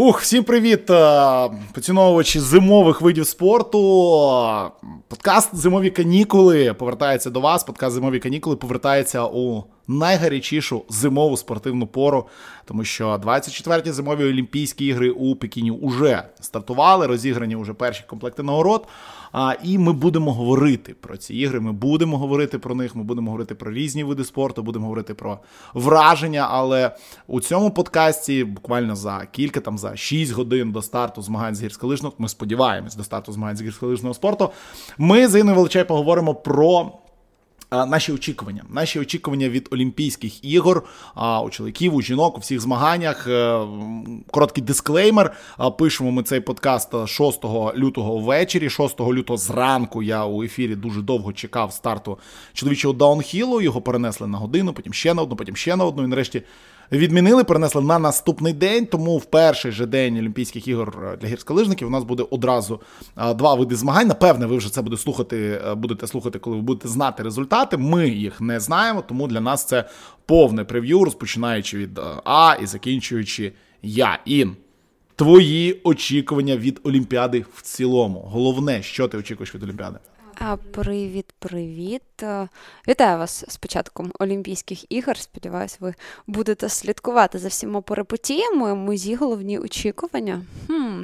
Ух, всім привіт, е, поціновувачі зимових видів спорту. Подкаст Зимові канікули повертається до вас. Подкаст Зимові канікули повертається у найгарячішу зимову спортивну пору, тому що 24-ті зимові Олімпійські ігри у Пекіні вже стартували, розіграні вже перші комплекти нагород. А, І ми будемо говорити про ці ігри. Ми будемо говорити про них. Ми будемо говорити про різні види спорту, будемо говорити про враження. Але у цьому подкасті буквально за кілька там за 6 годин до старту змагань з гірськолижного, ми сподіваємось до старту змагань з гірськолижного спорту. Ми з Іною Величай поговоримо про Наші очікування, наші очікування від Олімпійських ігор у чоловіків, у жінок, у всіх змаганнях. Е, короткий дисклеймер. Пишемо ми цей подкаст 6 лютого ввечері. 6 лютого зранку я у ефірі дуже довго чекав старту чоловічого даунхілу. Його перенесли на годину, потім ще на одну, потім ще на одну. І нарешті відмінили, перенесли на наступний день. Тому в перший же день Олімпійських ігор е, для гірськолижників у нас буде одразу е, два види змагань. Напевне, ви вже це буде слухати, е, будете слухати, коли ви будете знати результати. Ми їх не знаємо, тому для нас це повне прев'ю, розпочинаючи від А і закінчуючи Я. Ін. Твої очікування від Олімпіади в цілому. Головне, що ти очікуєш від Олімпіади? Привіт, привіт. Вітаю вас з початком Олімпійських ігор. Сподіваюсь, ви будете слідкувати за всіма перепотіями. Мої головні очікування. Хм,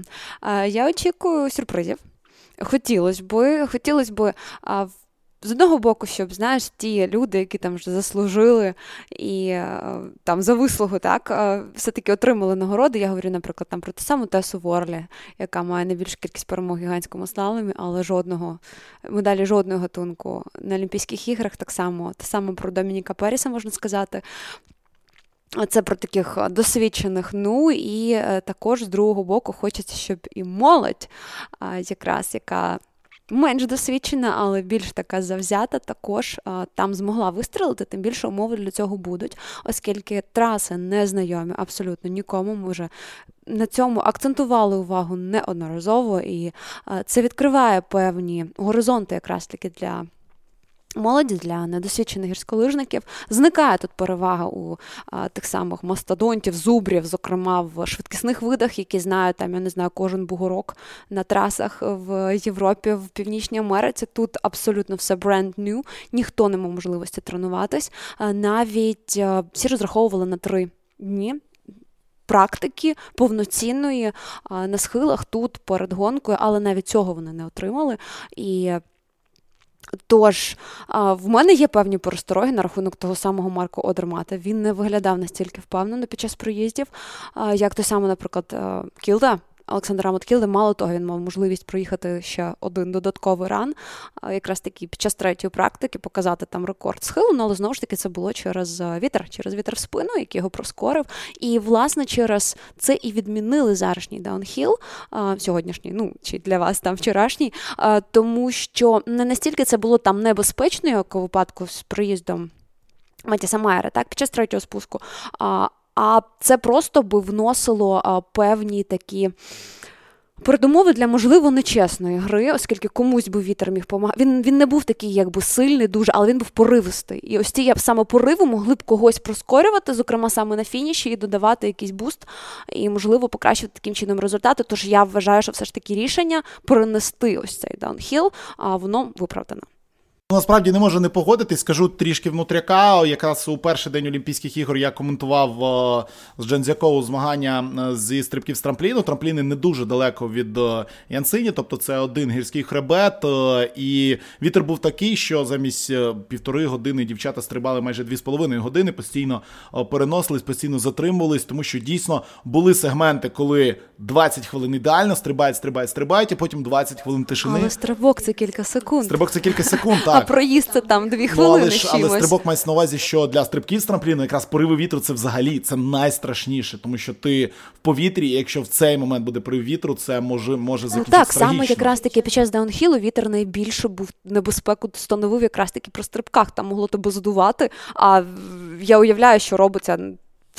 Я очікую сюрпризів. Хотілося б, хотілося б з одного боку, щоб знаєш, ті люди, які там вже заслужили і е, там за вислугу, так е, все-таки отримали нагороди. Я говорю, наприклад, там про ту саму Тесу Ворлі, яка має найбільшу кількість перемог гігантському слаломі, але жодного медалі жодного гатунку на Олімпійських іграх так само, те саме про Домініка Періса можна сказати. Це про таких досвідчених. Ну і е, також з другого боку хочеться, щоб і молодь, якраз яка менш досвідчена, але більш така завзята, також там змогла вистрелити, тим більше умови для цього будуть, оскільки траси не знайомі абсолютно нікому. Ми вже на цьому акцентували увагу неодноразово, і це відкриває певні горизонти, якраз таки для молоді, для недосвідчених гірськолижників. Зникає тут перевага у а, тих самих мастодонтів, зубрів, зокрема в швидкісних видах, які знають там, я не знаю, кожен бугорок на трасах в Європі, в Північній Америці. Тут абсолютно все бренд new, ніхто не мав можливості тренуватись. Навіть а, всі розраховували на три дні. Практики повноцінної на схилах тут перед гонкою, але навіть цього вони не отримали. І Тож, в мене є певні перестороги на рахунок того самого Марко Одермата. Він не виглядав настільки впевнено під час проїздів, як той самий, наприклад, Кілда. Олександра Маткілди, мало того, він мав можливість проїхати ще один додатковий ран, якраз таки під час третьої практики показати там рекорд схилу, ну, але знову ж таки це було через вітер, через вітер в спину, який його проскорив. І, власне, через це і відмінили зарашній даунхіл, сьогоднішній, ну чи для вас там вчорашній, тому що не настільки це було там небезпечно, як у випадку з приїздом Матіса Майера, так, під час третього спуску. А це просто би вносило певні такі. Передумови для, можливо, нечесної гри, оскільки комусь би вітер міг помагати. Він він не був такий, якби сильний, дуже, але він був поривистий. І ось ці саме пориви могли б когось проскорювати, зокрема саме на фініші, і додавати якийсь буст, і, можливо, покращити таким чином результати. Тож я вважаю, що все ж таки рішення перенести ось цей даунхіл, а воно виправдано. Насправді не можу не погодитись, скажу трішки внутряка. Якраз у перший день Олімпійських ігор я коментував о, е, з Джанзякову змагання е, зі стрибків з трампліну. Трампліни не дуже далеко від о, е, Янсині, тобто це один гірський хребет. О, і вітер був такий, що замість півтори години дівчата стрибали майже дві з половиною години, постійно переносились, постійно затримувались, тому що дійсно були сегменти, коли 20 хвилин ідеально стрибають, стрибають, стрибають, і потім 20 хвилин тишини. Але стрибок це кілька секунд. Стрибок це кілька секунд. так. А проїзд це там дві хвилини. Ну, але, ж, але стрибок мається на увазі, що для стрибків з трампліну якраз пориви вітру це взагалі це найстрашніше, тому що ти в повітрі, і якщо в цей момент буде порив вітру, це може може закінчитися Так, трагічно. саме якраз таки під час даунхілу вітер найбільше був небезпеку становив якраз таки про стрибках. Там могло тебе задувати. А я уявляю, що робиться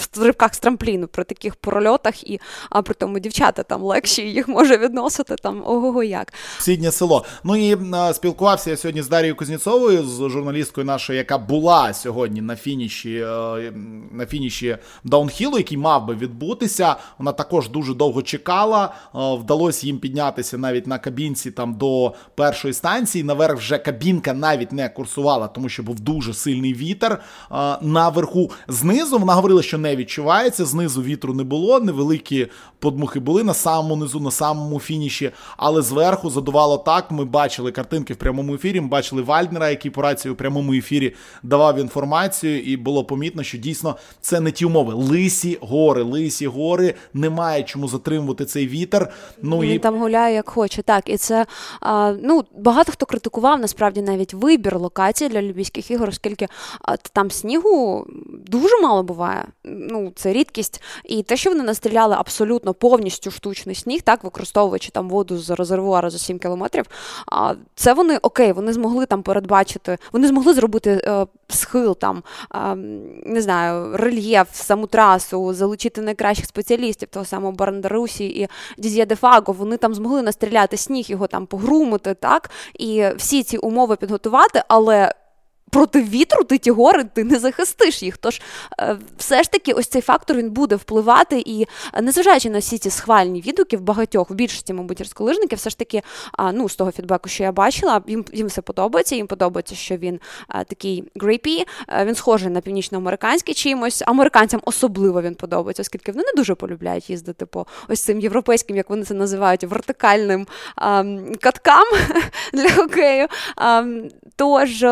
стрибках з трампліну при таких прольотах, і а при тому дівчата там легші, їх може відносити там ого як. Сіднє село. Ну і а, спілкувався я сьогодні з Дарією Кузнєцовою, з журналісткою нашою, яка була сьогодні на фініші е, на фініші даунхілу, який мав би відбутися. Вона також дуже довго чекала. Е, вдалося їм піднятися навіть на кабінці там до першої станції. Наверх вже кабінка навіть не курсувала, тому що був дуже сильний вітер. Е, наверху знизу вона говорила, що не відчувається. Знизу вітру не було, невеликі подмухи були на самому низу, на самому фініші, але зверху задувало так. Ми бачили картинки в прямому ефірі. Ми бачили Вальднера, який по рації у прямому ефірі давав інформацію, і було помітно, що дійсно це не ті умови. Лисі гори, лисі гори, немає чому затримувати цей вітер. Ну Він і... там гуляє як хоче. Так, і це а, ну багато хто критикував насправді навіть вибір локації для Олімпійських ігор, оскільки а, там снігу дуже мало буває. Ну, це рідкість. І те, що вони настріляли абсолютно повністю штучний сніг, так використовуючи там воду з резервуара за 7 кілометрів. А це вони окей, вони змогли там передбачити, вони змогли зробити е, схил там, не знаю, рельєф, саму трасу, залучити найкращих спеціалістів, того самого Барандарусі і Діз'є Дефаго. Вони там змогли настріляти сніг, його там погрумити, так і всі ці умови підготувати, але проти вітру ти ті гори ти не захистиш їх. Тож е, все ж таки, ось цей фактор він буде впливати, і е, незважаючи на всі ці схвальні відгуки в багатьох, в більшості, мабуть, гірськолижників, все ж таки, ну з того фідбеку, що я бачила, їм їм все подобається. Їм подобається, що він е, такий gripy, він схожий на північноамериканський чимось. Американцям особливо він подобається, оскільки вони не дуже полюбляють їздити по ось цим європейським, як вони це називають, вертикальним каткам для хокею. Тож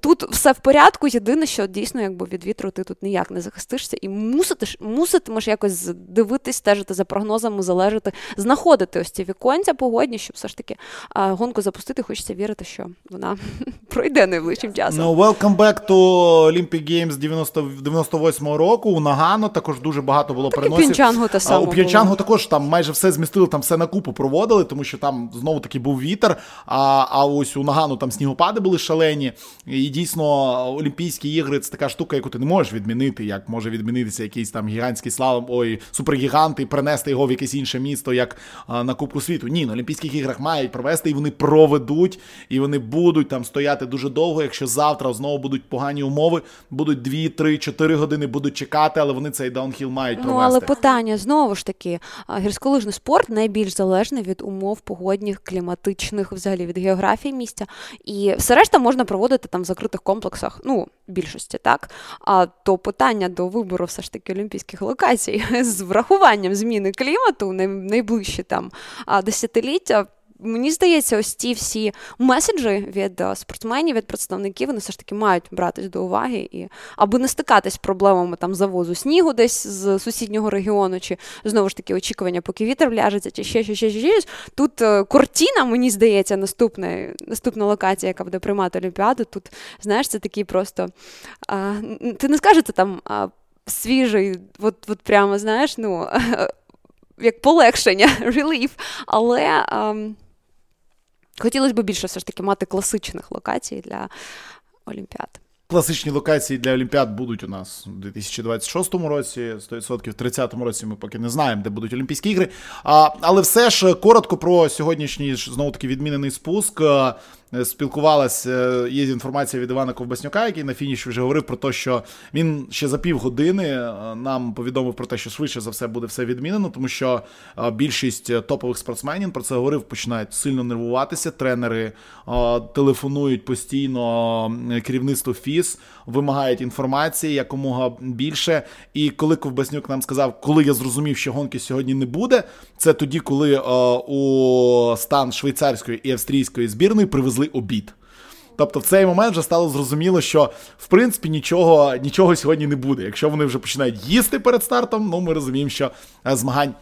тут все в порядку. Єдине, що дійсно, якби від вітру ти тут ніяк не захистишся, і муситиш, муситимеш якось дивитись, стежити за прогнозами, залежати, знаходити ось ці віконця погодні, щоб все ж таки а, гонку запустити. Хочеться вірити, що вона пройде найближчим часом. Ну, welcome back to Olympic Games 90, 98-го року. У Нагано також дуже багато було так переносів. І Пінчангу те саме У П'янчангу також там майже все змістили, там все на купу проводили, тому що там знову таки був вітер. А а ось у Нагану там снігопади були шалені. І дійсно, Олімпійські ігри це така штука, яку ти не можеш відмінити, як може відмінитися якийсь там гігантський слалом, ой, супергігант і принести його в якесь інше місто, як на Кубку світу. Ні, на Олімпійських іграх мають провести, і вони проведуть, і вони будуть там стояти дуже довго. Якщо завтра знову будуть погані умови, будуть 2, 3, 4 години будуть чекати, але вони цей даунхіл мають провести. Ну, але питання знову ж таки, гірськолижний спорт найбільш залежний від умов погодних, кліматичних, взагалі від географії місця. І все решта можна проводити там закритих комплексах, ну, більшості, так. А то питання до вибору все ж таки олімпійських локацій з врахуванням зміни клімату найближчі там десятиліття Мені здається, ось ці всі меседжі від е, спортсменів, від представників, вони все ж таки мають братись до уваги, і аби не стикатись з проблемами там завозу снігу десь з сусіднього регіону, чи знову ж таки очікування, поки вітер вляжеться, чи ще щось, ще щось. Тут е, Кортіна, мені здається, наступна наступна локація, яка буде приймати Олімпіаду. Тут, знаєш, це такий просто. А, Ти не скажете там а, свіжий, от, от прямо знаєш, ну. Як полегшення, реліф, але. А, Хотілося б більше все ж таки мати класичних локацій для Олімпіад. Класичні локації для Олімпіад будуть у нас у 2026 році, 100%, в 30 році ми поки не знаємо, де будуть Олімпійські ігри. А, Але все ж коротко про сьогоднішній знову таки відмінений спуск. Е, спілкувалася, е, є інформація від Івана Ковбаснюка, який на фініші вже говорив про те, що він ще за півгодини е, нам повідомив про те, що швидше за все буде все відмінено, тому що більшість топових спортсменів про це говорив, починають сильно нервуватися. Тренери телефонують постійно керівництву ФІС, вимагають інформації якомога більше. І коли Ковбаснюк нам сказав, коли я зрозумів, що гонки сьогодні не буде, це тоді, коли у стан швейцарської і австрійської збірної привезли привезли обід. Тобто в цей момент вже стало зрозуміло, що в принципі нічого нічого сьогодні не буде. Якщо вони вже починають їсти перед стартом, ну ми розуміємо, що е, змагань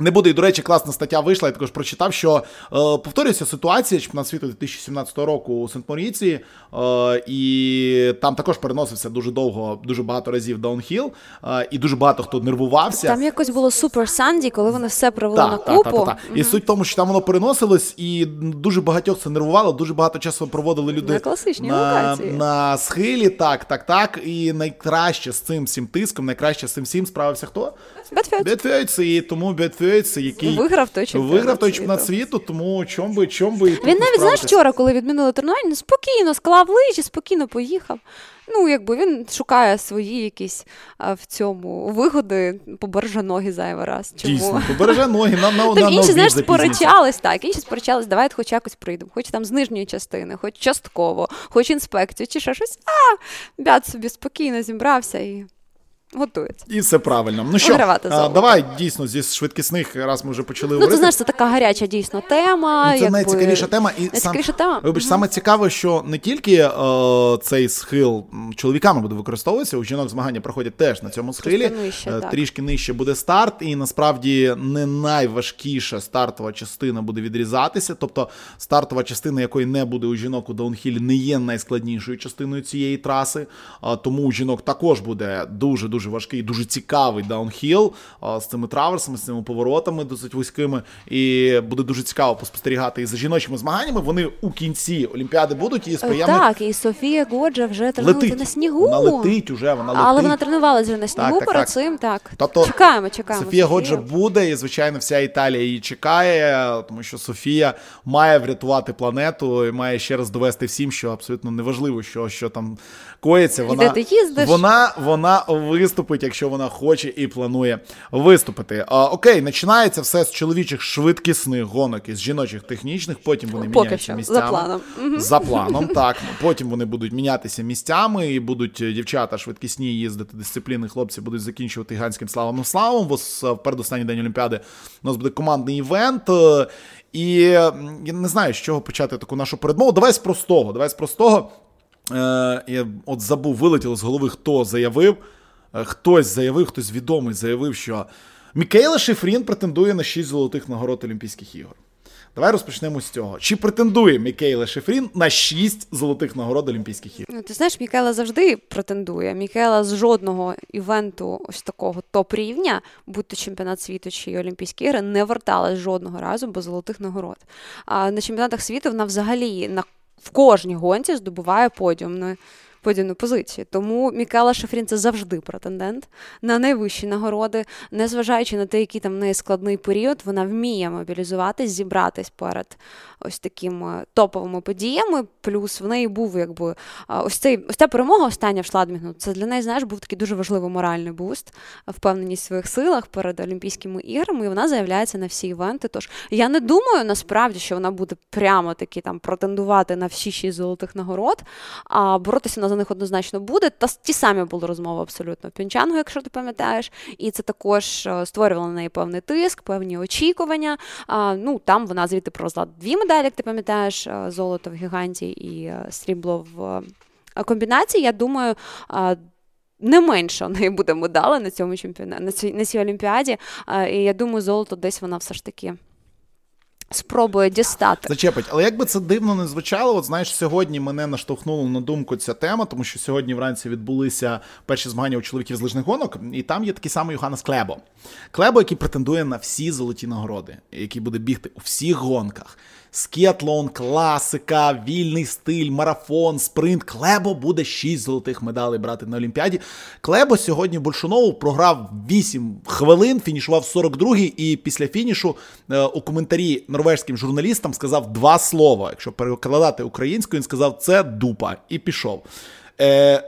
Не буде, і, до речі, класна стаття вийшла, я також прочитав, що е, повторюється ситуація чемпіонат світу 2017 року у Сент-Моріці, е, і там також переносився дуже довго, дуже багато разів даунхіл, е, і дуже багато хто нервувався. Там якось було супер Санді, коли вони все провели Так, на купу. так, так, так. І суть в тому, що там воно переносилось, і дуже багатьох це нервувало. Дуже багато часу проводили люди На класичній на, локації. на схилі. Так, так, так. І найкраще з цим всім тиском, найкраще з цим всім справився хто? Бетфет. Бетфейц, і тому Бетфейц, який Виграв той чемпіонат виграв той чемпіонат світу, тому чом би, чом би Він навіть знаєш вчора, коли відмінили тренування, спокійно склав лижі, спокійно поїхав. Ну, якби він шукає свої якісь а, в цьому вигоди, побережа ноги зайвий раз. Чому? Дійсно, побереже ноги на, на, на інші, знаєш, сперечались, так, інші сперечались, давайте хоч якось прийдемо, хоч там з нижньої частини, хоч частково, хоч інспекцію, чи ще щось. А, бят собі спокійно зібрався і готується. І все правильно. Ну що, Вигравати а, давай дійсно зі швидкісних, раз ми вже почали Ну, це знаєш, це така гаряча дійсно тема. Ну, це якби... найцікавіша тема. І сам, тема. Вибач, Мгм. саме цікаве, що не тільки е, цей схил чоловіками буде використовуватися, у жінок змагання проходять теж на цьому схилі. Трішки нижче, Е. Трішки нижче буде старт, і насправді не найважкіша стартова частина буде відрізатися. Тобто стартова частина, якої не буде у жінок у даунхілі, не є найскладнішою частиною цієї траси. А, Тому у жінок також буде дуже дуже важкий, дуже цікавий даунхіл з цими траверсами, з цими поворотами досить вузькими. І буде дуже цікаво поспостерігати і за жіночими змаганнями. Вони у кінці Олімпіади будуть і з Е, Так, і Софія Годжа вже тренується на снігу. Вона летить уже, вона летить. Але вона тренувалася вже на снігу Так, так, перед так. цим, так. Тобто чекаємо, чекаємо. Софія. Годжа буде, і звичайно, вся Італія її чекає, тому що Софія має врятувати планету і має ще раз довести всім, що абсолютно неважливо, що, що там коїться. Вона, їздиш? вона, вона виступить, якщо вона хоче і планує виступити. А, окей, починається все з чоловічих швидкісних гонок і з жіночих технічних. Потім вони Поки міняються що, місцями. за планом. За планом, так. Потім вони будуть мінятися місцями, і будуть е, дівчата швидкісні їздити дисципліни. Хлопці будуть закінчувати гігантським славом славом. В ос- в передостанній день Олімпіади у нас буде командний івент. е, І я не знаю, з чого почати таку нашу передмову. Давай з простого. Давай з простого. Е, я от забув, вилетіло з голови, хто заявив. Е, Хтось заявив, хтось відомий заявив, що Мікейла Шифрін претендує на 6 золотих нагород Олімпійських ігор. Давай розпочнемо з цього. Чи претендує Мікейла Шифрін на 6 золотих нагород Олімпійських ігор? Ну, ти знаєш, Мікела завжди претендує. Мікела з жодного івенту ось такого топ-рівня, будь то чемпіонат світу чи Олімпійські ігри, не верталась жодного разу без золотих нагород. А на чемпіонатах світу вона взагалі на в кожній гонці здобуває подіумну, подіумну позицію. Тому Мікела Шефрін це завжди претендент на найвищі нагороди, незважаючи на те, який там неї складний період, вона вміє мобілізуватись, зібратись перед ось такими топовими подіями. Плюс в неї був якби ось цей ось ця перемога остання в Шладмінгу. Це для неї, знаєш, був такий дуже важливий моральний буст, впевненість в своїх силах перед Олімпійськими іграми. І вона заявляється на всі івенти. Тож я не думаю насправді, що вона буде прямо таки там претендувати на всі шість золотих нагород, а боротися за них однозначно буде. Та ті самі були розмови абсолютно в Пінчангу, якщо ти пам'ятаєш, і це також е, створювало на неї певний тиск, певні очікування. А, ну там вона звідти привезла дві медалі, як ти пам'ятаєш, е, золото в гіганті і е, срібло в комбінації. Я думаю. не менше у неї буде медали на цьому чемпіонаті, на цій, на цій олімпіаді. І я думаю, золото десь вона все ж таки спробує дістати. Зачепить. Але як би це дивно не звучало, от знаєш, сьогодні мене наштовхнула на думку ця тема, тому що сьогодні вранці відбулися перші змагання у чоловіків з лижних гонок, і там є такий самий Йоганнес Клебо. Клебо, який претендує на всі золоті нагороди, який буде бігти у всіх гонках. Скіатлон, класика, вільний стиль, марафон, спринт. Клебо буде 6 золотих медалей брати на Олімпіаді. Клебо сьогодні Большунову програв 8 хвилин, фінішував 42-й, і після фінішу е, у коментарі норвежським журналістам сказав два слова. Якщо перекладати українською, він сказав це дупа і пішов. Е,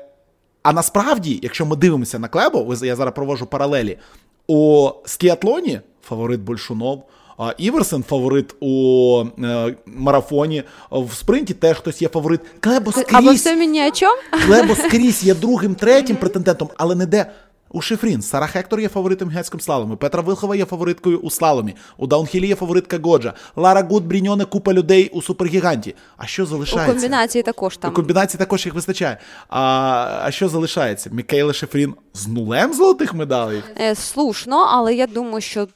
а насправді, якщо ми дивимося на Клебо, я зараз провожу паралелі, у скіатлоні фаворит Большунов. А Іверсен фаворит у е, марафоні. В спринті теж хтось є фаворит. Клебо скрізь, все мені о чому? Клебо скрізь є другим, третім претендентом, але не де. У Шифрін Сара Хектор є фаворитом гігантському слаломі. Петра Влхова є фавориткою у слаломі. У Даунхілі є фаворитка Годжа. Лара Гут, Бріньоне, купа людей у супергіганті. А що залишається? У комбінації також там. У комбінації також їх вистачає. А, а що залишається? Мікаела Шифрін з нулем золотих медалей? Е, Слушно, але я думаю, що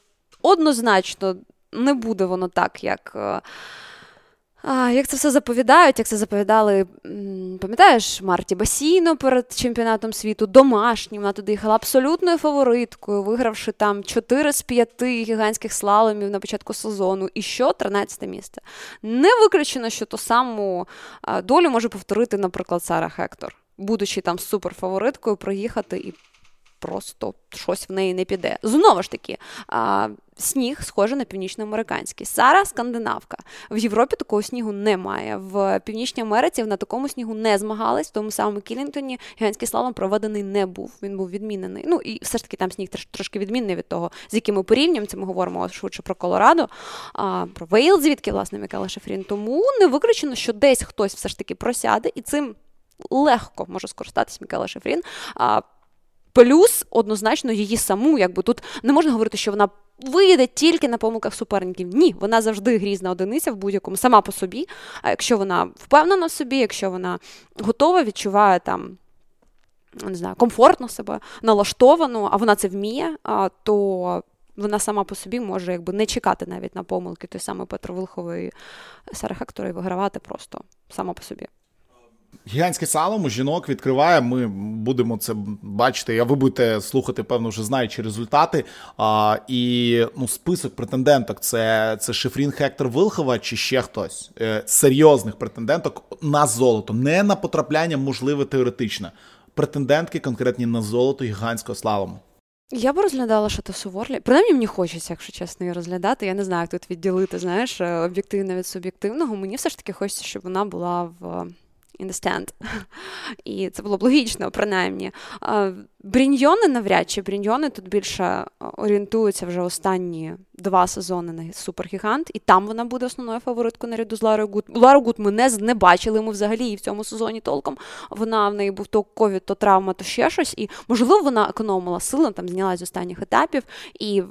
однозначно не буде воно так, як. Е, Як це все заповідають, як це заповідали, пам'ятаєш, Марті Басіно перед чемпіонатом світу, домашнім, вона туди їхала абсолютною фавориткою, вигравши там 4 з 5 гігантських слаломів на початку сезону. І що 13 місце. Не виключено, що ту саму долю може повторити, наприклад, Сара Хектор, будучи там суперфавориткою, проїхати і просто щось в неї не піде. Знову ж таки, а, сніг схожий на північноамериканський. Сара скандинавка. В Європі такого снігу немає. В Північній Америці на такому снігу не змагались. В тому самому Кілінгтоні гігантський слалом проведений не був. Він був відмінений. Ну і все ж таки там сніг трошки відмінний від того, з яким ми порівнюємо. Це ми говоримо швидше про Колорадо, а, про Вейл, звідки власне Мікела Шефрін. Тому не виключено, що десь хтось все ж таки просяде, і цим легко може скористатись Мікела Шефрін. А, Плюс однозначно її саму, якби тут не можна говорити, що вона вийде тільки на помилках суперників. Ні, вона завжди грізна одиниця в будь-якому сама по собі. А якщо вона впевнена в собі, якщо вона готова, відчуває там. Не знаю, комфортно себе налаштовану, а вона це вміє, то вона сама по собі може якби не чекати навіть на помилки той самої Петровилхової Сари Хектора і вигравати просто сама по собі. Гігантський салом у жінок відкриває. Ми будемо це бачити. А ви будете слухати, певно, вже знаючи результати. А, І ну, список претенденток це це Шифрін Хектор Вилхова чи ще хтось е, серйозних претенденток на золото, не на потрапляння, можливе теоретичне. Претендентки конкретні на золото гігантського слалому. Я б розглядала що то Суворлі. Принаймні мені хочеться, якщо чесно, її розглядати. Я не знаю, як тут відділити, знаєш, е, об'єктивне від суб'єктивного. Мені все ж таки хочеться, щоб вона була в in the stand. І це було б логічно, принаймні. Бріньйоне навряд чи Бріньйоне тут більше орієнтуються вже останні два сезони на супергігант, і там вона буде основною фавориткою наряду з Ларою Гут. Лару Гут ми не не бачили ми взагалі і в цьому сезоні толком. Вона в неї був то ковід, то травма, то ще щось. І можливо вона економила сили, там знялась з останніх етапів, і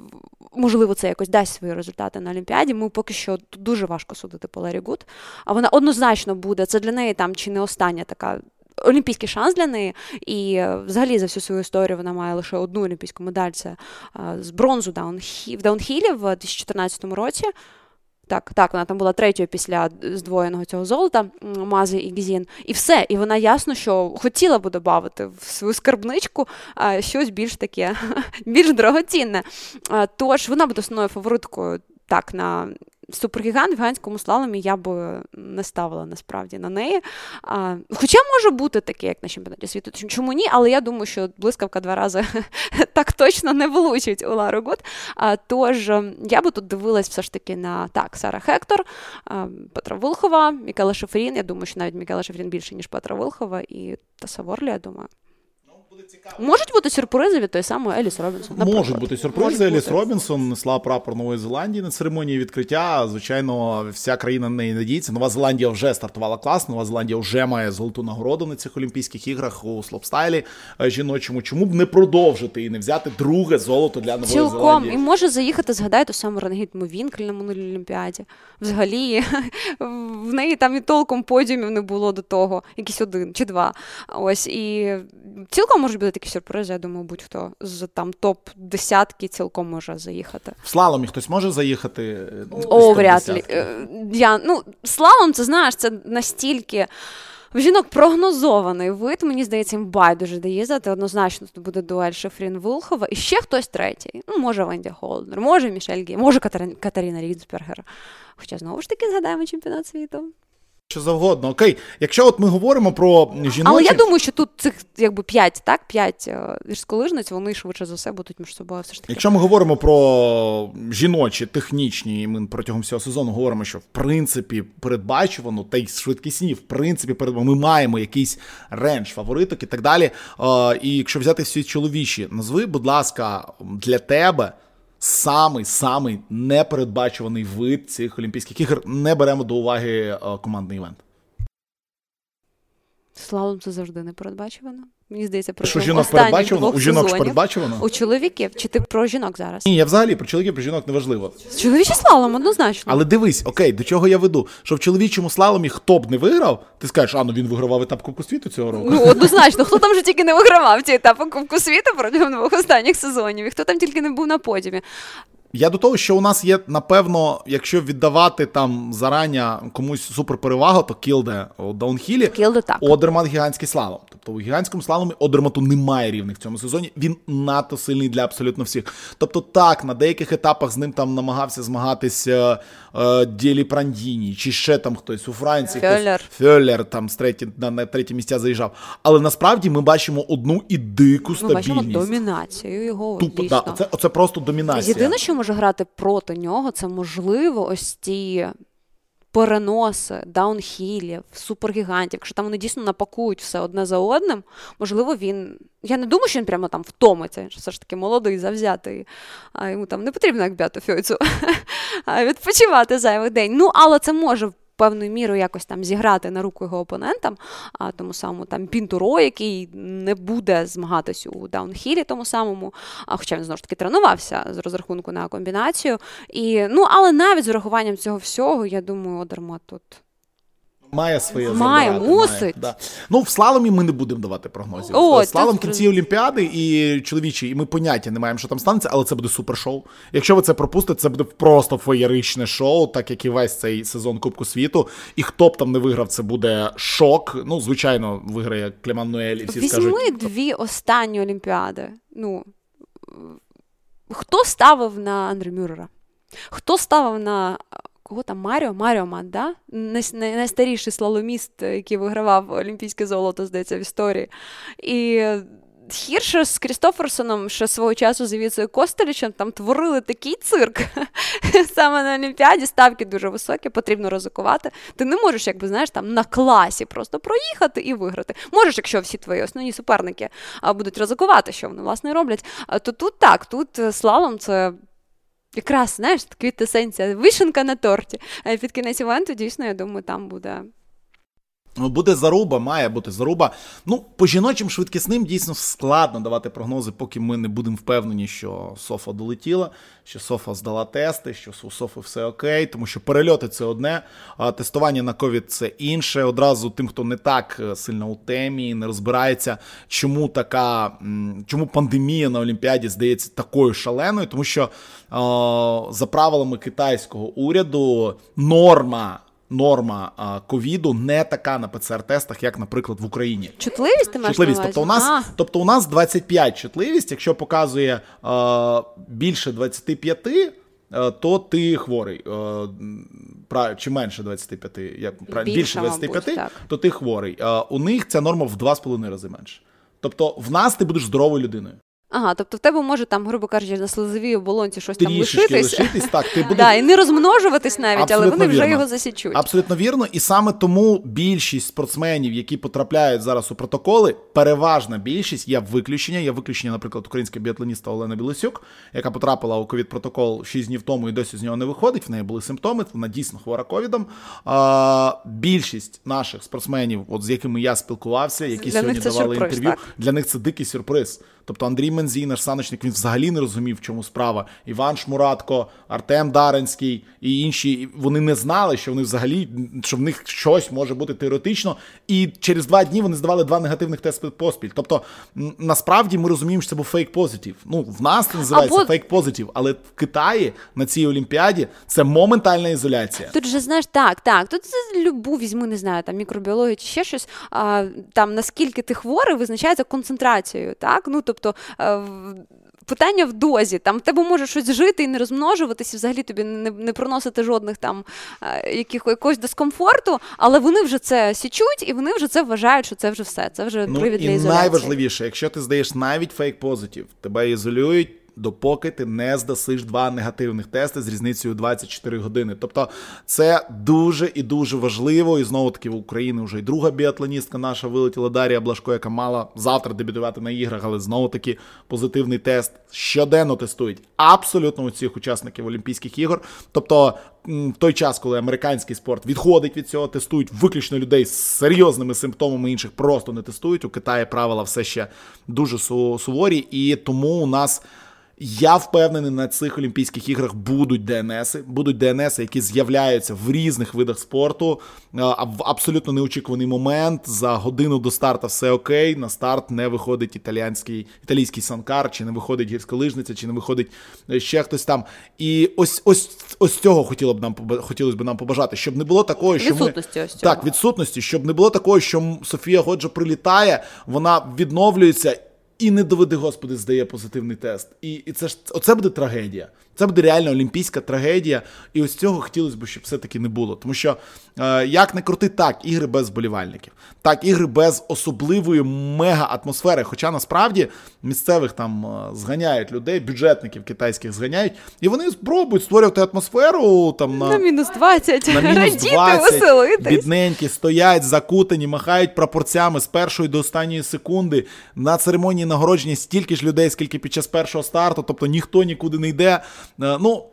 можливо це якось дасть свої результати на Олімпіаді. Ми поки що дуже важко судити по Ларі Гут. А вона однозначно буде. Це для неї там чи не остання така олімпійський шанс для неї. І е, взагалі за всю свою історію вона має лише одну олімпійську медаль це е, з бронзу в даунхілі в 2014 році. Так, так, вона там була третьою після здвоєного цього золота Мази і Гзін. І все. І вона ясно, що хотіла би додати в свою скарбничку щось більш таке, більш дорогоцінне. Тож вона буде основною фавориткою так на супергігант в гігантському слаломі я б не ставила насправді на неї. А, Хоча може бути таке, як на чемпіонаті світу. Чому ні? Але я думаю, що блискавка два рази так точно не влучить у Лару Гут. А, Тож я би тут дивилась все ж таки на так, Сара Хектор, а, Петра Влхова, Мікела Шифрін. Я думаю, що навіть Мікела Шифрін більше, ніж Петра Влхова, і Тесса Ворлі, я думаю. Можуть бути сюрпризи від той самої Еліс Робінсон. Наприклад. Можуть бути сюрпризи. Можуть Еліс бути. Робінсон несла прапор Нової Зеландії на церемонії відкриття. Звичайно, вся країна на неї надіється. Нова Зеландія вже стартувала клас. Нова Зеландія вже має золоту нагороду на цих Олімпійських іграх у слопстайлі е, жіночому. Чому б не продовжити і не взяти друге золото для нової Цілком. Зеландії? І може заїхати, згадайте саме Рангіт Мовінкль на минулій Олімпіаді. Взагалі в неї там і толком подіумів не було до того, якийсь один чи два. Ось і цілком можуть бути такі сюрпризи. Я думаю, будь-хто з там топ десятки цілком може заїхати. В слаломі хтось може заїхати? О, вряд ли. Е, я, ну, Слалом, це знаєш, це настільки. В жінок прогнозований вид, мені здається, їм байдуже де їздити. Однозначно тут буде дуель Шефрін Вулхова і ще хтось третій. Ну, може Венді Холднер, може Мішель Гі, може Катерина Рідсбергер. Хоча знову ж таки згадаємо чемпіонат світу. Що завгодно, окей. Якщо от ми говоримо про жіночі... Але я думаю, що тут цих якби п'ять, так, п'ять е, гірськолижниць, вони швидше за все будуть між собою все ж таки. Якщо ми говоримо про жіночі, технічні, і ми протягом всього сезону говоримо, що в принципі передбачувано, та й швидкісні, в принципі, ми маємо якийсь рендж фавориток і так далі. Е, і якщо взяти всі чоловічі, назви, будь ласка, для тебе самий самий непередбачуваний вид цих Олімпійських ігор. Не беремо до уваги е, командний івент. Слалом це завжди непередбачувано. Мені здається, про що жінок передбачувано? У жінок ж передбачувано? У чоловіків чи ти про жінок зараз? Ні, я взагалі про чоловіків, про жінок неважливо. Чоловічий слалом, однозначно. Але дивись, окей, до чого я веду? Що в чоловічому слаломі хто б не виграв, ти скажеш, а ну він вигравав етап Кубку світу цього року. Ну, однозначно, хто там вже тільки не вигравав ці етапи Кубку світу протягом двох останніх сезонів, і хто там тільки не був на подіумі. Я до того, що у нас є, напевно, якщо віддавати там зарання комусь суперперевагу, то кілде у даунхілі. Кілде так. Одермат гігантський слалом. Тобто у гігантському слаломі Одермату немає рівних в цьому сезоні. Він надто сильний для абсолютно всіх. Тобто, так, на деяких етапах з ним там намагався змагатися е, Ділі Прандіні, чи ще там хтось у Франції. Фьоллер. Хтось, Фьоллер там з треті, на, на треті місця заїжджав. Але насправді ми бачимо одну і дику Ми стабільність. бачимо домінацію його. Тупо, да, оце, оце просто домінація. Єдине, що може грати проти нього, це можливо ось ті переноси даунхілів, супергігантів. Якщо там вони дійсно напакують все одне за одним, можливо, він. Я не думаю, що він прямо там втомиться. Він все ж таки молодий, завзятий. А йому там не потрібно, як б'ято фьойцю, відпочивати зайвий день. Ну, але це може певною мірою якось там зіграти на руку його опонентам, а тому самому там Пінтуро, який не буде змагатись у даунхілі тому самому, а хоча він знову ж таки тренувався з розрахунку на комбінацію. І, ну, але навіть з урахуванням цього всього, я думаю, Одермат тут. Має своє Має, забирати, мусить. Має, да. Ну, в слаломі ми не будемо давати прогнозів. О, Слалом кінці Олімпіади і чоловічі, і ми поняття не маємо, що там станеться, але це буде супершоу. Якщо ви це пропустите, це буде просто феєричне шоу, так як і весь цей сезон Кубку світу. І хто б там не виграв, це буде шок. Ну, звичайно, виграє Клеман Нуель, і всі Візьми скажуть. дві останні Олімпіади. Ну, хто ставив на Андрю Мюррера? Хто ставив на кого там Маріо? Маріо да? Най- най- Найстаріший слаломіст, який вигравав олімпійське золото, здається, в історії. І Хірше з Крістоферсоном ще свого часу з Івіцею Костелічем там творили такий цирк. Саме на Олімпіаді ставки дуже високі, потрібно ризикувати. Ти не можеш, якби знаєш, там на класі просто проїхати і виграти. Можеш, якщо всі твої основні суперники будуть ризикувати, що вони власне роблять. То тут так, тут е, слалом це. Якраз, знаєш, квітесенція, вишенка на торті. А під кінець івенту, дійсно, я думаю, там буде Буде заруба, має бути заруба. Ну, по жіночим швидкісним дійсно складно давати прогнози, поки ми не будемо впевнені, що Софа долетіла, що Софа здала тести, що у Софи все окей, тому що перельоти це одне, а тестування на ковід це інше. Одразу тим, хто не так е, сильно у темі, не розбирається, чому така, чому пандемія на Олімпіаді здається такою шаленою, тому що о, за правилами китайського уряду норма норма ковіду не така на ПЦР-тестах, як, наприклад, в Україні. Чутливість ти маєш Чутливість. Тобто у нас, А. тобто у нас 25 чутливість, якщо показує а, більше 25, а, то ти хворий. Чи менше 25, як Більше, більше 25, так. то ти хворий. У них ця норма в 2,5 рази менше. Тобто в нас ти будеш здоровою людиною. Ага, тобто в тебе може там, грубо кажучи, на слизовій оболонці щось там лишитись. лишитись, так, ти будеш Да, і не розмножуватись навіть, але Абсолютно вони вже його засічуть. Абсолютно вірно, і саме тому більшість спортсменів, які потрапляють зараз у протоколи, переважна більшість є виключення. Є виключення, наприклад, українська біатлоніста Олена Білосюк, яка потрапила у ковід протокол 6 днів тому і досі з нього не виходить. В неї були симптоми. Вона дійсно хвора ковідом. А, більшість наших спортсменів, от з якими я спілкувався, які Для сьогодні давали сюрприз, інтерв'ю, так. для них це дикий сюрприз. Тобто Андрій Мензій, наш саночник, він взагалі не розумів, в чому справа. Іван Шмуратко, Артем Даренський і інші вони не знали, що вони взагалі що в них щось може бути теоретично. І через два дні вони здавали два негативних тести поспіль. Тобто, насправді ми розуміємо, що це був фейк позитив. Ну, в нас це називається Або- фейк позитив, але в Китаї на цій олімпіаді це моментальна ізоляція. Тут же знаєш, так, так. Тут це любу візьми, не знаю, там мікробіологію чи ще щось. А, там наскільки ти хворий, визначається концентрацією. Так? Ну, тобто, питання в дозі. Там в тебе може щось жити і не розмножуватися, взагалі тобі не, не приносити жодних там е, яких, якогось дискомфорту, але вони вже це січуть і вони вже це вважають, що це вже все. Це вже Ну привід для і найважливіше, якщо ти здаєш навіть фейк позитив, тебе ізолюють. Допоки ти не здасиш два негативних тести з різницею 24 години. Тобто це дуже і дуже важливо. І знову таки в Україні вже й друга біатлоністка наша вилетіла Дар'я Блашко, яка мала завтра дебютувати на іграх, але знову таки позитивний тест щоденно тестують абсолютно усіх учасників Олімпійських ігор. Тобто в той час, коли американський спорт відходить від цього, тестують виключно людей з серйозними симптомами, інших просто не тестують. У Китаї правила все ще дуже суворі, і тому у нас. Я впевнений, на цих Олімпійських іграх будуть ДНСи, будуть ДНСи, які з'являються в різних видах спорту. В абсолютно неочікуваний момент. За годину до старта все окей. На старт не виходить італійський італійський санкар, чи не виходить гірськолижниця, чи не виходить е, ще хтось там. І ось ось ось цього хотіло б нам хотілося б нам побажати, щоб не було такого, що відсутності ми... ось цього. так відсутності, щоб не було такого, що Софія Годжа прилітає, вона відновлюється. І не доведи, Господи, здає позитивний тест. І і це ж оце буде трагедія. Це буде реально олімпійська трагедія. І ось цього хотілося б, щоб все-таки не було. Тому що, е, як не крути, так, ігри без вболівальників, так, ігри без особливої мега-атмосфери. Хоча насправді місцевих там е, зганяють людей, бюджетників китайських зганяють, і вони спробують створювати атмосферу там на на мінус 20, на мінус 20, бідненькі, стоять, закутані, махають прапорцями з першої до останньої секунди. На церемонії нагородження стільки ж людей, скільки під час першого старту, тобто ніхто нікуди не йде. Е, ну,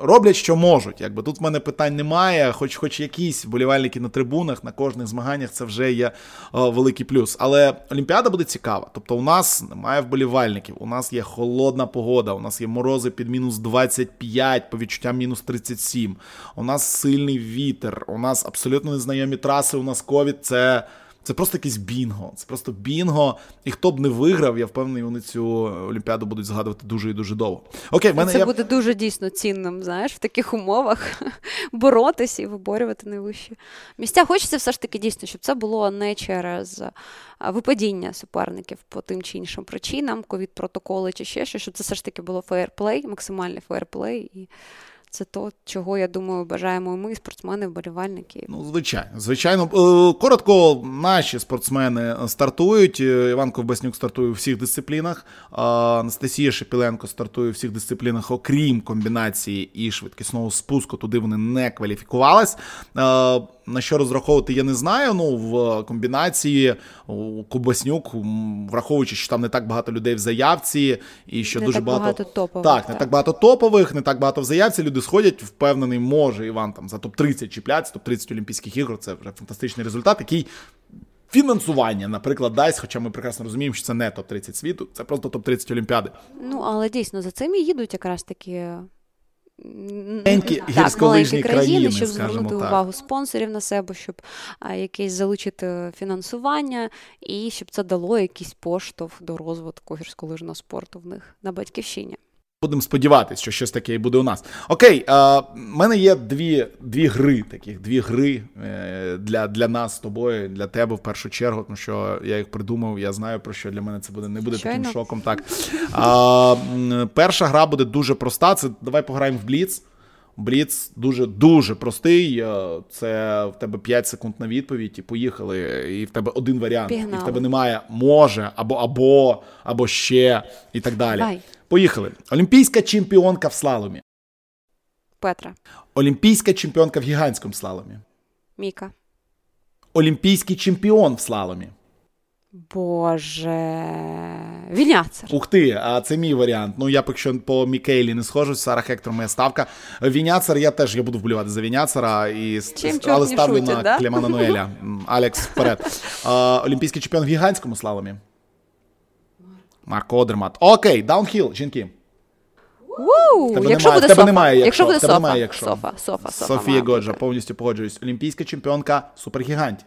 роблять, що можуть. Якби Тут в мене питань немає, хоч хоч якісь вболівальники на трибунах, на кожних змаганнях це вже є о, е, великий плюс. Але Олімпіада буде цікава. Тобто, у нас немає вболівальників, у нас є холодна погода, у нас є морози під мінус 25, по відчуттям мінус 37. У нас сильний вітер, у нас абсолютно незнайомі траси, у нас ковід. Це. Це просто якийсь бінго. Це просто бінго. І хто б не виграв, я впевнений, вони цю олімпіаду будуть згадувати дуже і дуже довго. Окей, в мене Це я... буде дуже дійсно цінним, знаєш, в таких умовах боротися і виборювати найвищі місця. Хочеться все ж таки дійсно, щоб це було не через випадіння суперників по тим чи іншим причинам, ковід протоколи чи ще щось, щоб це все ж таки було фейерплей, максимальний фейерплей. і це то, чого я думаю, бажаємо ми, спортсмени, вболівальники. Ну, звичайно, звичайно. Е, коротко, наші спортсмени стартують. Е, Іван Ковбаснюк стартує у всіх дисциплінах. Анастасія Шепіленко стартує у всіх дисциплінах, окрім комбінації і швидкісного спуску. Туди вони не кваліфікувались. На що розраховувати, я не знаю. Ну, в комбінації Кубаснюк, враховуючи, що там не так багато людей в заявці, і що не дуже так багато багато топових. Так, не так багато топових, не так багато в заявці. Люди сходять, впевнений, може Іван там за топ-30 чіпляться, топ-30 Олімпійських ігор. Це вже фантастичний результат, який. Фінансування, наприклад, дасть, хоча ми прекрасно розуміємо, що це не топ-30 світу, це просто топ-30 Олімпіади. Ну, але дійсно за цим і їдуть якраз такі маленькі гірськолижні країни, щоб звернути так. увагу спонсорів на себе, щоб а, якесь залучити фінансування, і щоб це дало якийсь поштовх до розвитку гірськолижного спорту в них на батьківщині. Будемо сподіватися, що щось таке і буде у нас. Окей, в мене є дві дві гри, таких дві гри е, для для нас з тобою, для тебе в першу чергу, тому що я їх придумав, я знаю про що для мене це буде не буде Щойно. таким шоком. Так а, Перша гра буде дуже проста. Це давай пограємо в Бліц. Бліц дуже дуже простий. Е, це в тебе 5 секунд на відповідь, і поїхали. І в тебе один варіант. Пігнали. І в тебе немає може, або або, або ще, і так далі. Давай. Поїхали. Олімпійська чемпіонка в слаломі. Петра. Олімпійська чемпіонка в гігантському слаломі. Міка. Олімпійський чемпіон в слаломі. Боже. Віняцер. Ух ти, а це мій варіант. Ну, я поки по Мікейлі не схожусь, Сара Хектор моя ставка. Віняцер, я теж я буду вболівати за Віняцера, і, Чим але ставлю шутить, на да? Клемана Ноеля. Алекс вперед. А, Олімпійський чемпіон в гігантському слаломі. Марко Одермат. Окей, даунхіл, жінки. Тебе Якщо немає, буде тебе софа. немає, якщо. якщо буде Тебе софа. немає, якщо. Софа, софа, софа. Софія Годжа, повністю погоджуюсь. Олімпійська чемпіонка супергігантів.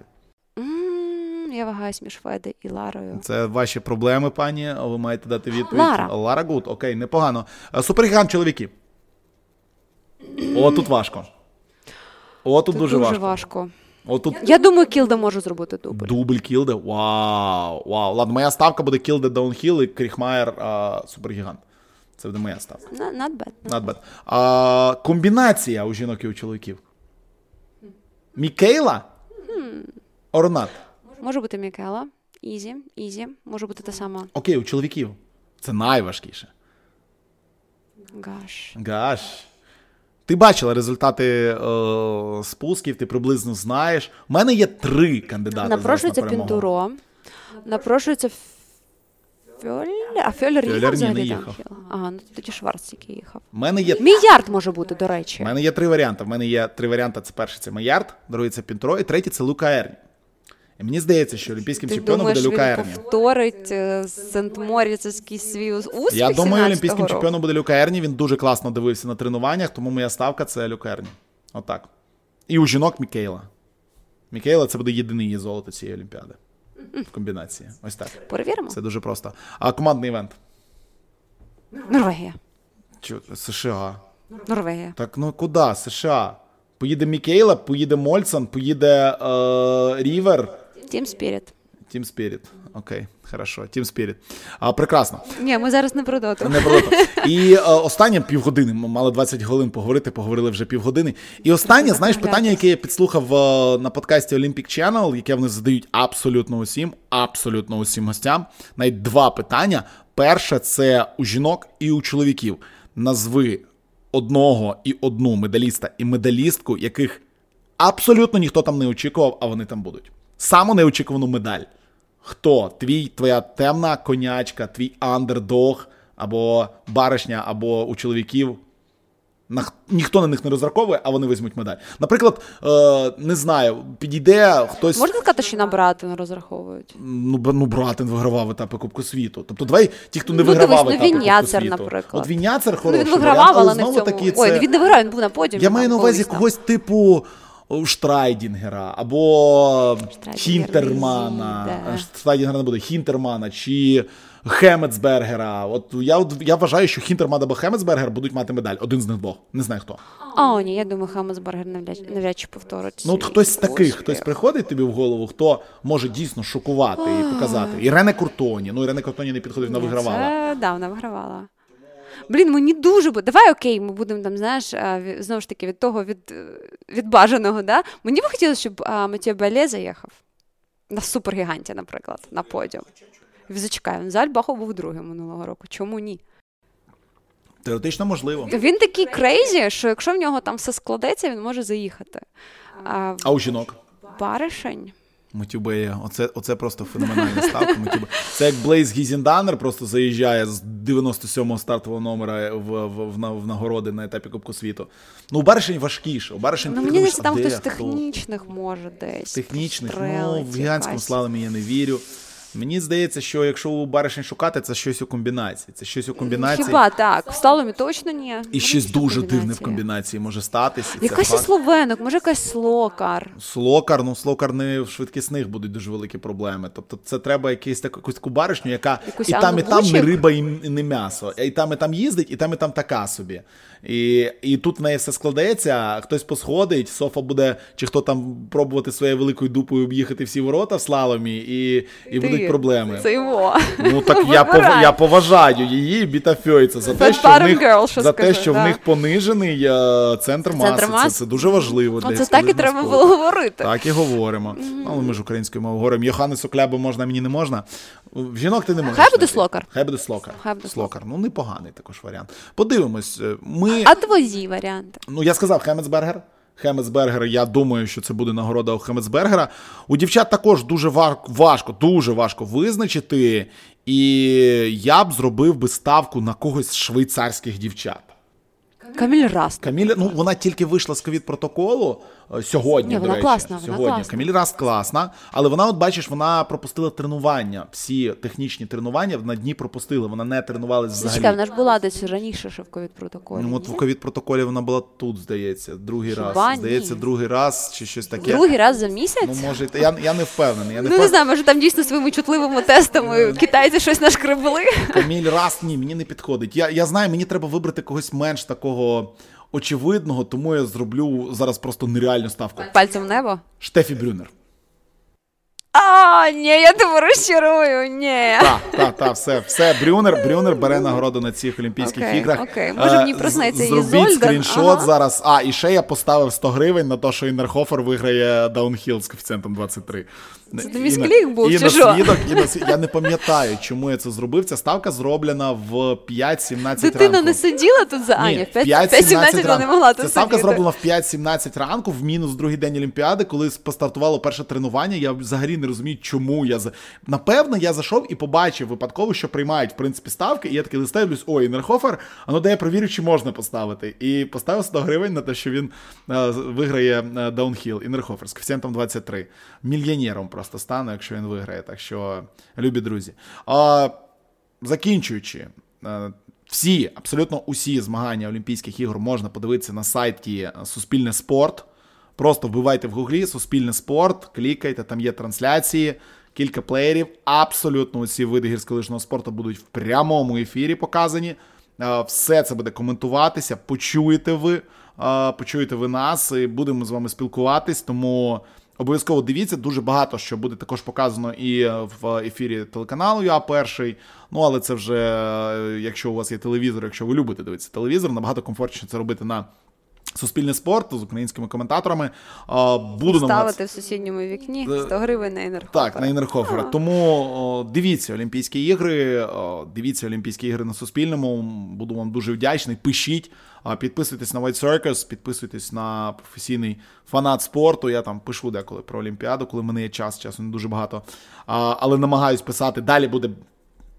М, Я вагаюсь між Феде і Ларою. Це ваші проблеми, пані. Ви маєте дати відповідь. Лара. Лара Гут, окей, непогано. Е, Супергігант чоловіки. О, тут важко. О, тут Тут дуже, важко. важко. О, тут Я думаю, Кільде може зробити дубль. дубль Кільде. Вау. Вау. Ладно, моя ставка буде Кільде downhill і Крихмайр Супергігант. Це буде моя ставка. На- Not bad. Not bad. А, комбінація у жінок і у чоловіків. Мікейла? Орнат. Може бути Мікела. Ізі, ізі. Може бути та сама Окей, у чоловіків. Це найважкіше. Гаш. Гаш. Ти бачила результати е, спусків, ти приблизно знаєш. У мене є три кандидати. Напрошується зараз на перемогу. Пінтуро. Напрошується Фьоль. А Фьолер Фьолер їхав ні, взагалі не там? їхав. Ага, ну тоді Шварц який їхав. У мене є Мільярд може бути, до речі. У мене є три варіанти. У мене є три варіанти. Це перший це Мейяр, другий це Пінтуро, і третій це Люка Ерні. Мені здається, що олімпійським Ти чемпіоном думаєш, буде Люка він Ерні. повторить е, Сент-Моріцький свій успіх Я думаю, олімпійським року? чемпіоном буде Люка Ерні. Він дуже класно дивився на тренуваннях, тому моя ставка це Люка Ерні. Отак. І у жінок Мікейла. Мікейла це буде єдине її золото цієї олімпіади. В комбінації. Ось так. Перевіримо. Це дуже просто. А командний event? Норвегія. Чо, США. Норвегія. Так ну куди? США. Поїде Мікейла, поїде Мольцан, поїде е, Рівер. Team spirit. Team spirit. Окей, хорошо. Team spirit. А, прекрасно. Ні, ми зараз не про доту. Не проти. І е, останнє півгодини. Ми мали 20 хвилин поговорити, поговорили вже півгодини. І останнє, знаєш, питання, яке я підслухав е, на подкасті Olympic Channel, яке вони задають абсолютно усім, абсолютно усім гостям. Навіть два питання. Перше це у жінок і у чоловіків. Назви одного і одну медаліста і медалістку, яких абсолютно ніхто там не очікував, а вони там будуть. Саму неочікувану медаль. Хто? Твій, твоя темна конячка, твій андердог, або баришня, або у чоловіків. На, ніхто на них не розраховує, а вони візьмуть медаль. Наприклад, е, не знаю, підійде хтось. Можна сказати, що на Братена не розраховують? Ну, ну Братен вигравав етапи Кубку світу. Тобто, давай ті, хто не Ну, вигравав ну, етапи Кубку світу. наприклад. От Вінатцер Ну, хороший він вигравав, варіант, але не в знову цьому. таки це... Ой, він не виграв, він був на подіумі. Я маю на увазі там. когось типу Штрідінгера або Штрайдінгер Хінтермана. Штрідінгера не буде, Хінтермана чи Хеметсбергера. От я, я вважаю, що Хінтерман або Хеметсбергер будуть мати медаль. Один з них двох. Не знаю хто. О, ні, я думаю, Хаммесбергер навряд, навряд чи повторить. Ну, от хтось з таких, хтось приходить тобі в голову, хто може дійсно шокувати і показати. Ірена Куртоні. Ну, Ірена Куртоні не підходить, вона вигравала. Це, да, вона вигравала. Блін, мені дуже давай окей, ми будемо там, знаєш, знову ж таки від того від, е, від бажаного, да? Мені б хотілося, щоб Матіо Бале заїхав на супергіганті, наприклад, на подіум. Зачекай, він Зальбахов був другим минулого року. Чому ні? Теоретично можливо. Він такий crazy, що якщо в нього там все складеться, він може заїхати. А А у жінок? баришень. Мотюбея, оце, оце просто феноменальна ставка. Мотюбе. Це як Блез Гізенданнер просто заїжджає з 97-го стартового номера в, в, в, в нагороди на етапі Кубку світу. Ну, у Баришень важкіше. У Баришень Ну мені здається, там хтось хто? технічних може десь. Технічних. Ну, в гігантському слаломі я не вірю. Мені здається, що якщо у баришень шукати, це щось у комбінації. Це щось у комбінації. Хіба так? В слаломі точно ні. І щось дуже дивне в комбінації може статись. і це Якась факт. словенок, може якась слокар. Слокар, ну слокар не в швидкісних будуть дуже великі проблеми. Тобто це треба якийсь таку, якусь таку баришню, яка Якусь і там, і там не Бучик? риба, і не м'ясо. І там, і там їздить, і там, і там така собі. І, і тут в неї все складеться, хтось посходить, Софа буде, чи хто там пробувати своєю великою дупою об'їхати всі ворота в слаломі, і, і Ти, будуть проблеми. Це його. Ну так я, пов... Я поважаю її Біта Фьойца за те, що в них, girl, що за те, що да. в них понижений е, центр маси. Це, маси? це дуже важливо для Оце так і треба було говорити. Так і говоримо. Ну, Але ми ж українською мовою говоримо. Йоханнесу Клябу можна, мені не можна. В жінок ти не можеш. Хай буде знайти. Слокар. Хай буде слокар. Хай буде слокар. Ну, непоганий також варіант. Подивимось. е, Ми... А твої варіанти? Ну, я сказав Хемецбергер. Хемецбергер, я думаю, що це буде нагорода у Хемецбергера. У дівчат також дуже ва- важко, дуже важко визначити. І я б зробив би ставку на когось з швейцарських дівчат. Каміль Раст. Каміля, ну вона тільки вийшла з ковід протоколу сьогодні. Ні, до речі, класна, вона сьогодні. класна. Каміль Раст класна, але вона, от бачиш, вона пропустила тренування. Всі технічні тренування на дні пропустила. Вона не тренувалась взагалі. Чекай, вона ж була десь раніше ще в ковід протоколі. Ну, от в ковід протоколі вона була тут, здається, другий Хіба раз. ні? Здається, другий раз чи щось таке. Другий раз за місяць? Ну, може, я, я не впевнений. Я не Ну не знаю, може там дійсно своїми чутливими тестами китайці щось нашкребли. Каміль Раст, ні, мені не підходить. Я, я знаю, мені треба вибрати когось менш такого очевидного, тому я зроблю зараз просто нереальну ставку. Пальцем в небо. Штефі Брюнер. А, ні, я тебе розчарую, ні. Так, так, так, все, все. Брюнер, Брюнер бере нагороду на цих Олімпійських Окей, іграх. окей. Може, в ній Е, її Зробіть скріншот Ага. зараз. А, і ще я поставив 100 гривень на те, що Іннерхофер виграє даунхіл з коефіцієнтом 23. Це на- був, і чи на свідок, і на сві- Я не пам'ятаю, чому я це зробив. Ця ставка зроблена в 5-17 Дитина ранку. не сиділа тут за Аня. Ні, В 5-17 вона не могла тут Ця ставка сидіти. зроблена в 5-17 ранку, в мінус другий день Олімпіади, коли постартувало перше тренування. Я взагалі не розумію, чому я за. Напевно, я зайшов і побачив випадково, що приймають в принципі ставки, і я такий листаю, дивлюсь, ой, Інерхофер, а ну де я провірю, чи можна поставити. І поставив 100 гривень на те, що він е, виграє е, даунхіл. Інерхофер з коефіцієнтом 23. Мільйонером просто. Просто стану, якщо він виграє. Так що, любі друзі. А, Закінчуючи, е, всі, абсолютно усі змагання Олімпійських ігор можна подивитися на сайті Суспільне спорт. Просто вбивайте в гуглі Суспільне спорт, клікайте, там є трансляції, кілька плеєрів. Абсолютно усі види гірськолижного спорту будуть в прямому ефірі показані. Е, Все це буде коментуватися. Почуєте ви, е, почуєте ви нас, і будемо з вами спілкуватись. Тому обов'язково дивіться. Дуже багато що буде також показано і в ефірі телеканалу Я перший. Ну але це вже е, якщо у вас є телевізор, якщо ви любите дивитися телевізор, набагато комфортніше це робити на. Суспільне спорт з українськими коментаторами. Буду намагатися- Ставити в сусідньому вікні 100 гривень на енергофер. так, на Інерхофера. Тому дивіться Олімпійські ігри, дивіться Олімпійські ігри на Суспільному. Буду вам дуже вдячний. Пишіть, підписуйтесь на White Circus, підписуйтесь на професійний фанат спорту. Я там пишу деколи про Олімпіаду, коли мене є час, часу не дуже багато. Але намагаюсь писати. Далі буде.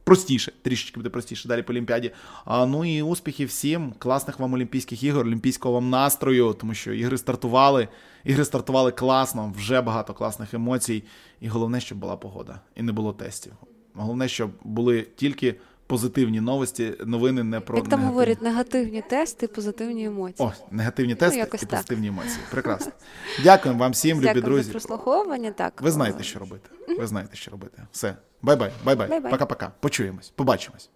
Простіше, трішечки буде простіше далі по Олімпіаді. Ну і успіхів всім, класних вам Олімпійських ігор, олімпійського вам настрою, тому що ігри стартували, ігри стартували класно, вже багато класних емоцій. І головне, щоб була погода і не було тестів. Головне, щоб були тільки позитивні новості, новини не про Як там негативні. говорять, негативні тести, позитивні емоції. О, негативні тести якось і так. позитивні емоції. Прекрасно. Дякуємо вам всім, любі Дякую за друзі. прослуховування. Так, Ви знаєте, що робити. Ви знаєте, що робити. Все. Bye-bye. Bye-bye. Пока-пока. Почуємось, побачимось.